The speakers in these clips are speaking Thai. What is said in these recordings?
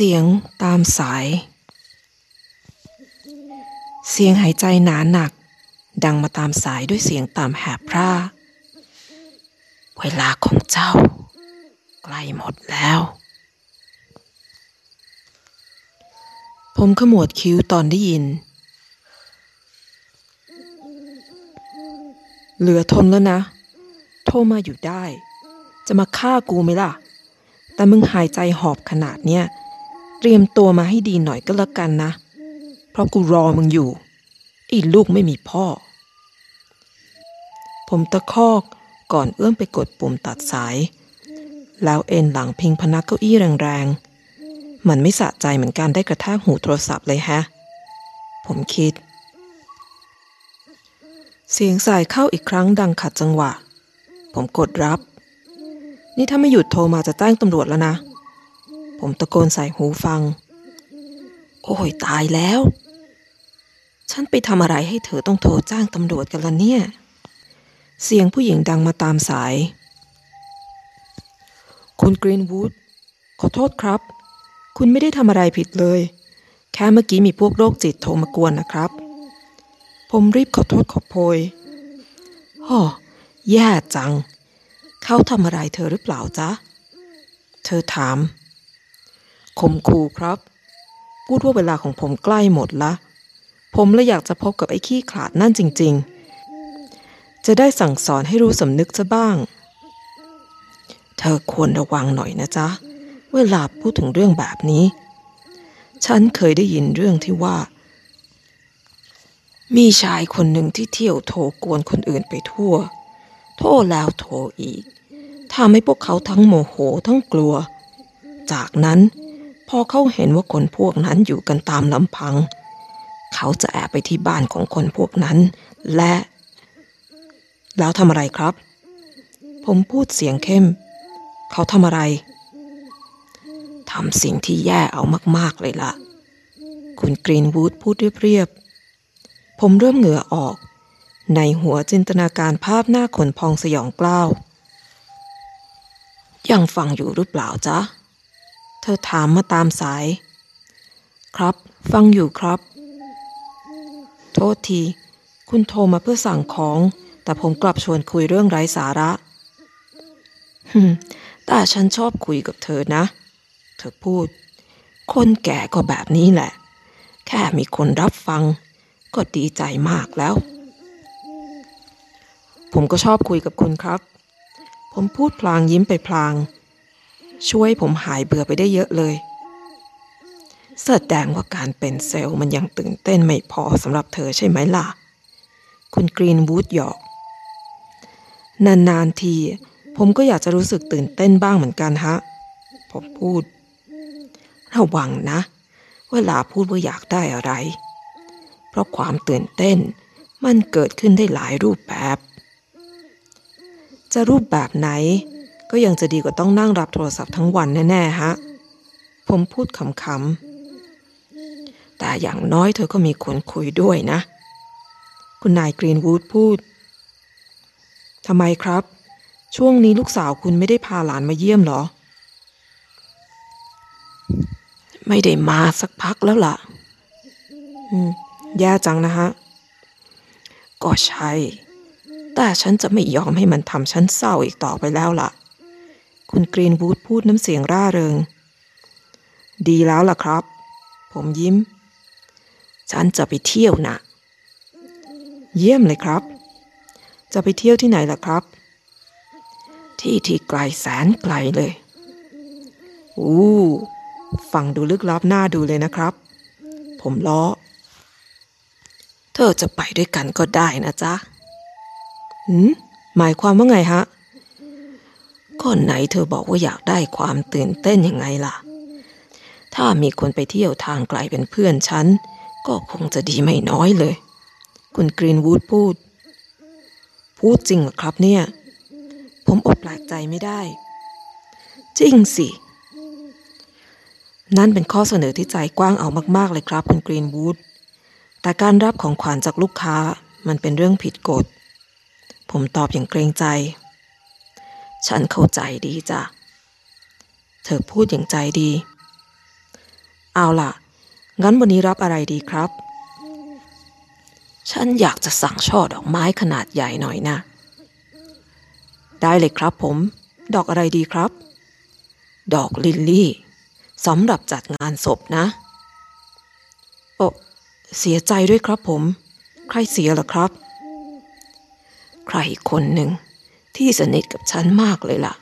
เสียงตามสาย เสียงหายใจหนาหนัก ดังมาตามสายด้วยเสียงตามแหบพร่าเวลาของเจ้า ใกล้หมดแล้ว ผมขมวดคิ้วตอนได้ยิน เหลือทนแล้วนะ โทรมาอยู่ได้ จะมาฆ่ากูไหมล่ะ แต่มึงหายใจหอบขนาดเนี้ย เตรียมตัวมาให้ดีหน่อยก็แล้วกันนะ เพราะกูรอมึงอยู่อีลูกไม่มีพ่อ ผมตะคอกก่อนเอื้อมไปกดปุ่มตัดสาย แล้วเอ็นหลังพิงพนักเก้าอี้แรงๆ มันไม่สะใจเหมือนการได้กระแทกหูโทรศัพท์เลยฮะ ผมคิด เสียงสายเข้าอีกครั้งดังขัดจังหวะ ผมกดรับ นี่ถ้าไม่หยุดโทรมาจะแจ้งตำรวจแล้วนะ ผมตะโกนใส่หูฟัง โอ้ยตายแล้ว ฉันไปทำอะไรให้เธอต้องโทรแจ้งตำรวจกันละเนี่ย เสียงผู้หญิงดังมาตามสาย คุณกรีนวูดขอโทษครับ คุณไม่ได้ทำอะไรผิดเลย แค่เมื่อกี้มีพวกโรคจิตโทรมากวนนะครับ ผมรีบขอโทษขอโพยฮ่อแย่จัง เขาทำอะไรเธอหรือเปล่าจ๊ะ เธอถาม คมคูครับ พูดว่าเวลาของผมใกล้หมดละ ผมเลยอยากจะพบกับไอ้ขี้ขลาดนั่นจริง ๆ จะได้สั่งสอนให้รู้สำนึกซะบ้าง เธอควรระวังหน่อยนะจ๊ะ เวลาพูดถึงเรื่องแบบนี้ ฉันเคยได้ยินเรื่องที่ว่า มีชายคนหนึ่งที่เที่ยวโทรกวนคนอื่นไปทั่ว โทรแล้วโทรอีกทำให้พวกเขาทั้งโมโหทั้งกลัว จากนั้น พอเขาเห็นว่าคนพวกนั้นอยู่กันตามลำพัง เขาจะแอบไปที่บ้านของคนพวกนั้น และ แล้วทำอะไรครับ ผมพูดเสียงเข้ม เขาทำอะไรทำสิ่งที่แย่เอามาก ๆ เลยล่ะ คุณกรีนวูดพูดเรียบๆผมเริ่มเหงื่อออก ในหัวจินตนาการภาพหน้าขนพองสยองกล้าว ยังฟังอยู่หรือเปล่าจ๊ะ ธอถามมาตามสาย ครับ ฟังอยู่ครับ โทษที คุณโทรมาเพื่อสั่งของ แต่ผมกลับชวนคุยเรื่องไร้สาระฮึมแต่ฉันชอบคุยกับเธอนะ เธอพูด คนแก่ก็แบบนี้แหละ แค่มีคนรับฟัง ก็ดีใจมากแล้ว ผมก็ชอบคุยกับคุณครับ ผมพูดพลางยิ้มไปพลาง ช่วยผมหายเบื่อไปได้เยอะเลยแสดงว่าการเป็นเซลล์มันยังตื่นเต้นไม่พอสำหรับเธอใช่ไหมล่ะ คุณกรีนวูดหยอก นาน ๆ ที ผมก็อยากจะรู้สึกตื่นเต้นบ้างเหมือนกันฮะ ผมพูด ระวังนะ เวลาพูดว่าอยากได้อะไร เพราะความตื่นเต้น มันเกิดขึ้นได้หลายรูปแบบ จะรูปแบบไหน ก็ยังจะดีกว่าต้องนั่งรับโทรศัพท์ทั้งวันแน่ๆฮะ ผมพูดขำๆ แต่อย่างน้อยเธอก็มีคนคุยด้วยนะ คุณนายกรีนวูดพูด ทำไมครับ ช่วงนี้ลูกสาวคุณไม่ได้พาหลานมาเยี่ยมหรอ ไม่ได้มาสักพักแล้วล่ะ อืม แย่จังนะฮะ ก็ใช่แต่ฉันจะไม่ยอมให้มันทำฉันเศร้าอีกต่อไปแล้วล่ะ คุณกรีนวูดพูดน้ำเสียงร่าเริง ดีแล้วล่ะครับ ผมยิ้ม ฉันจะไปเที่ยวนะเยี่ยมเลยครับ จะไปเที่ยวที่ไหนล่ะครับ ที่ที่ไกลแสนไกลเลย อู้ฟังดูลึกลับหน้าดูเลยนะครับ ผมล้อ เธอจะไปด้วยกันก็ได้นะจ๊ะหืมหมายความว่าไงฮะ ก็ไหนเธอบอกว่าอยากได้ความตื่นเต้นยังไงล่ะ ถ้ามีคนไปเที่ยวทางไกลเป็นเพื่อนฉัน ก็คงจะดีไม่น้อยเลย คุณกรีนวูดพูด พูดจริงหรอครับเนี่ย ผมอดแปลกใจไม่ได้ จริงสิ นั่นเป็นข้อเสนอที่ใจกว้างเอามากๆเลยครับ คุณกรีนวูด แต่การรับของขวัญจากลูกค้ามันเป็นเรื่องผิดกฎ ผมตอบอย่างเกรงใจ ฉันเข้าใจดีจ้ะ เธอพูดอย่างใจดี เอาล่ะ งั้นวันนี้รับอะไรดีครับ ฉันอยากจะสั่งช่อดอกไม้ขนาดใหญ่หน่อยนะ ได้เลยครับผม ดอกอะไรดีครับ ดอกลิลลี่สำหรับจัดงานศพนะ โอเสียใจด้วยครับผม ใครเสียเหรอครับ ใครคนหนึ่ง ที่สนิทกับฉันมากเลยล่ะ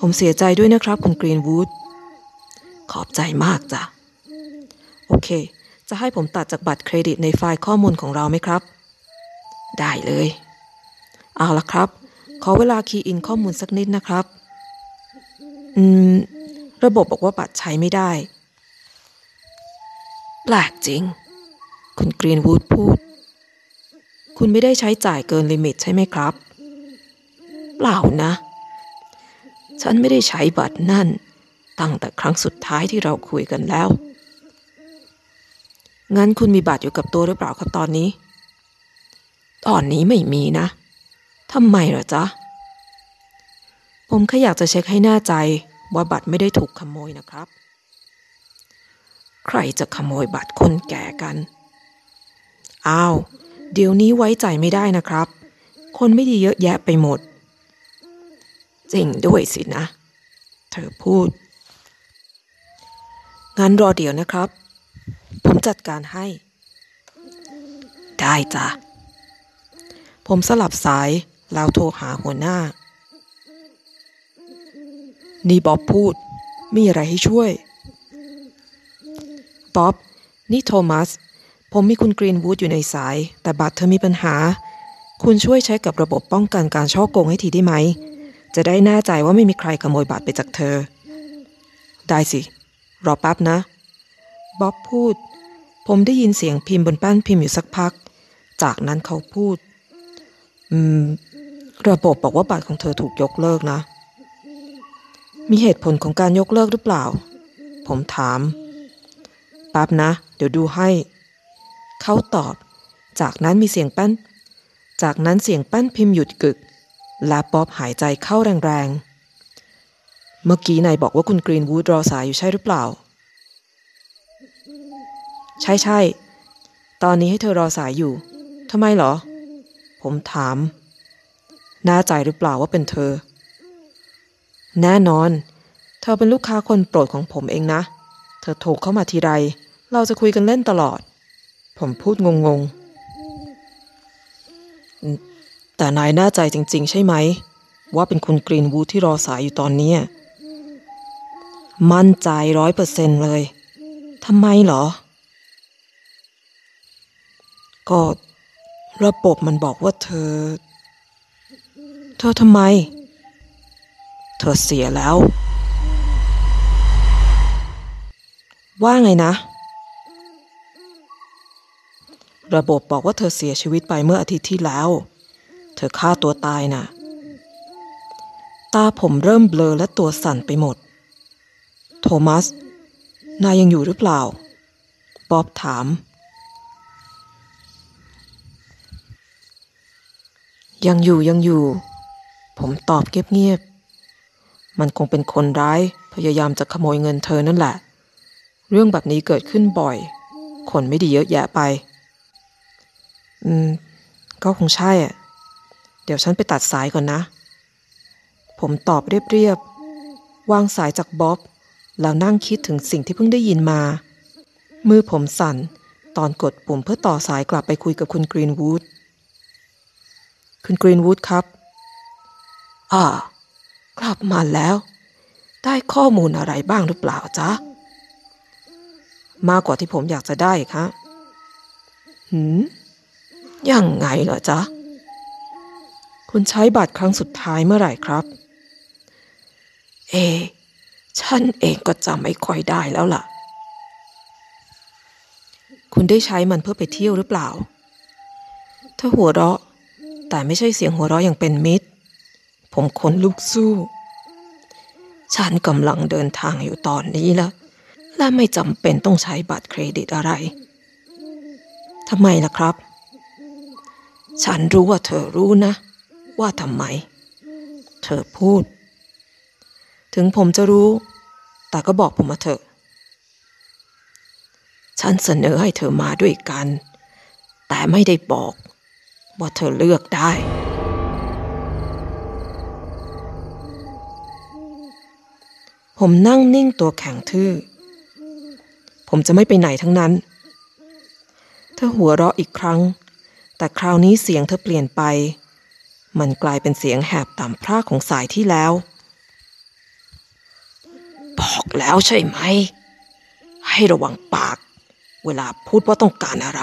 ผมเสียใจด้วยนะครับคุณกรีนวูด ขอบใจมากจ้ะ โอเค จะให้ผมตัดจากบัตรเครดิตในไฟล์ข้อมูลของเราไหมครับ ได้เลย เอาละครับ ขอเวลา key in ข้อมูลสักนิดนะครับ อืม ระบบบอกว่าบัตรใช้ไม่ได้ แปลกจริง คุณกรีนวูดพูดคุณไม่ได้ใช้จ่ายเกิน limit ใช่ไหมครับ เปล่านะ ฉันไม่ได้ใช้บัตรนั่น ตั้งแต่ครั้งสุดท้ายที่เราคุยกันแล้ว งั้นคุณมีบัตรอยู่กับตัวหรือเปล่าครับตอนนี้ ตอนนี้ไม่มีนะทำไมเหรอจ๊ะ ผมแค่อยากจะเช็คให้แน่ใจว่าบัตรไม่ได้ถูกขโมยนะครับ ใครจะขโมยบัตรคนแก่กัน อ้าว เดี๋ยวนี้ไว้ใจไม่ได้นะครับ คนไม่ดีเยอะแยะไปหมด จริงด้วยสินะ เธอพูด งั้นรอเดี๋ยวนะครับ ผมจัดการให้ ได้จ้ะ ผมสลับสายแล้วโทรหาหัวหน้า นี่บ๊อบพูด มีอะไรให้ช่วย บ๊อบ นี่โทมัส ผมมีคุณกรีนวูดอยู่ในสาย แต่บัตรเธอมีปัญหา คุณช่วยใช้กับระบบป้องกันการช่อโกงให้ทีได้ไหม จะได้แน่ใจว่าไม่มีใครขโมยบัตรไปจากเธอ ได้สิ รอแป๊บนะ บ๊อบพูด ผมได้ยินเสียงพิมพ์บนแป้นพิมพ์อยู่สักพัก จากนั้นเขาพูด อืม ระบบบอกว่าบัตรของเธอถูกยกเลิกนะ มีเหตุผลของการยกเลิกหรือเปล่า ผมถามแป๊บนะ เดี๋ยวดูให้ เขาตอบ จากนั้นมีเสียงแป้น จากนั้นเสียงแป้นพิมพ์หยุดกึก และบ๊อบหายใจเข้าแรงๆ เมื่อกี้นายบอกว่าคุณกรีนวูดรอสายอยู่ใช่หรือเปล่า ใช่ใช่ตอนนี้ให้เธอรอสายอยู่ทำไมเหรอ ผมถาม น่าใจหรือเปล่าว่าเป็นเธอ แน่นอน เธอเป็นลูกค้าคนโปรดของผมเองนะ เธอโทรเข้ามาทีไร เราจะคุยกันเล่นตลอด ผมพูดงงๆ แต่นายแน่ใจจริง ๆ ใช่ไหม ว่าเป็นคุณกรีนวูดที่รอสายอยู่ตอนนี้ มั่นใจร้อยเปอร์เซนเลยทำไมเหรอ ก็ระบบมันบอกว่าเธอ เธอทำไม เธอเสียแล้ว ว่าไงนะ ระบบบอกว่าเธอเสียชีวิตไปเมื่ออาทิตย์ที่แล้ว ธอฆ่าตัวตายน่ะ ตาผมเริ่มเบลอและตัวสั่นไปหมด โทมัส นายยังอยู่หรือเปล่า บ๊อบถาม ยังอยู่ยังอยู่ ผมตอบเงียบๆ มันคงเป็นคนร้ายพยายามจะขโมยเงินเธอนั่นแหละ เรื่องแบบนี้เกิดขึ้นบ่อย คนไม่ดีเยอะแยะไป อืม ก็คงใช่อะ ดี๋ยวฉันไปตัดสายก่อนนะ ผมตอบเรียบๆ วางสายจากบ๊อบ แล้วนั่งคิดถึงสิ่งที่เพิ่งได้ยินมา มือผมสั่น ตอนกดปุ่มเพื่อต่อสายกลับไปคุยกับคุณกรีนวูด คุณกรีนวูดครับ อ่า กลับมาแล้ว ได้ข้อมูลอะไรบ้างหรือเปล่าจ๊ะ มากกว่าที่ผมอยากจะได้ครับหืมยังไงเหรอจ๊ะ คุณใช้บัตรครั้งสุดท้ายเมื่อไหร่ครับ เอ ฉันเองก็จำไม่ค่อยได้แล้วล่ะ คุณได้ใช้มันเพื่อไปเที่ยวหรือเปล่า ถ้าหัวเราะ แต่ไม่ใช่เสียงหัวเราะอย่างเป็นมิตร ผมขนลุกสู้ ฉันกำลังเดินทางอยู่ตอนนี้ละและไม่จำเป็นต้องใช้บัตรเครดิตอะไรทำไมล่ะครับ ฉันรู้ว่าเธอรู้นะ ว่าทำไม เธอพูด ถึงผมจะรู้ แต่ก็บอกผมมาเถอะ ฉันเสนอให้เธอมาด้วยกัน แต่ไม่ได้บอก ว่าเธอเลือกได้ ผมนั่งนิ่งตัวแข็งทื่อ ผมจะไม่ไปไหนทั้งนั้น เธอหัวเราะอีกครั้งแต่คราวนี้เสียงเธอเปลี่ยนไป มันกลายเป็นเสียงแหบต่ำพร่าของสายที่แล้ว บอกแล้วใช่ไหม ให้ระวังปาก เวลาพูดว่าต้องการอะไร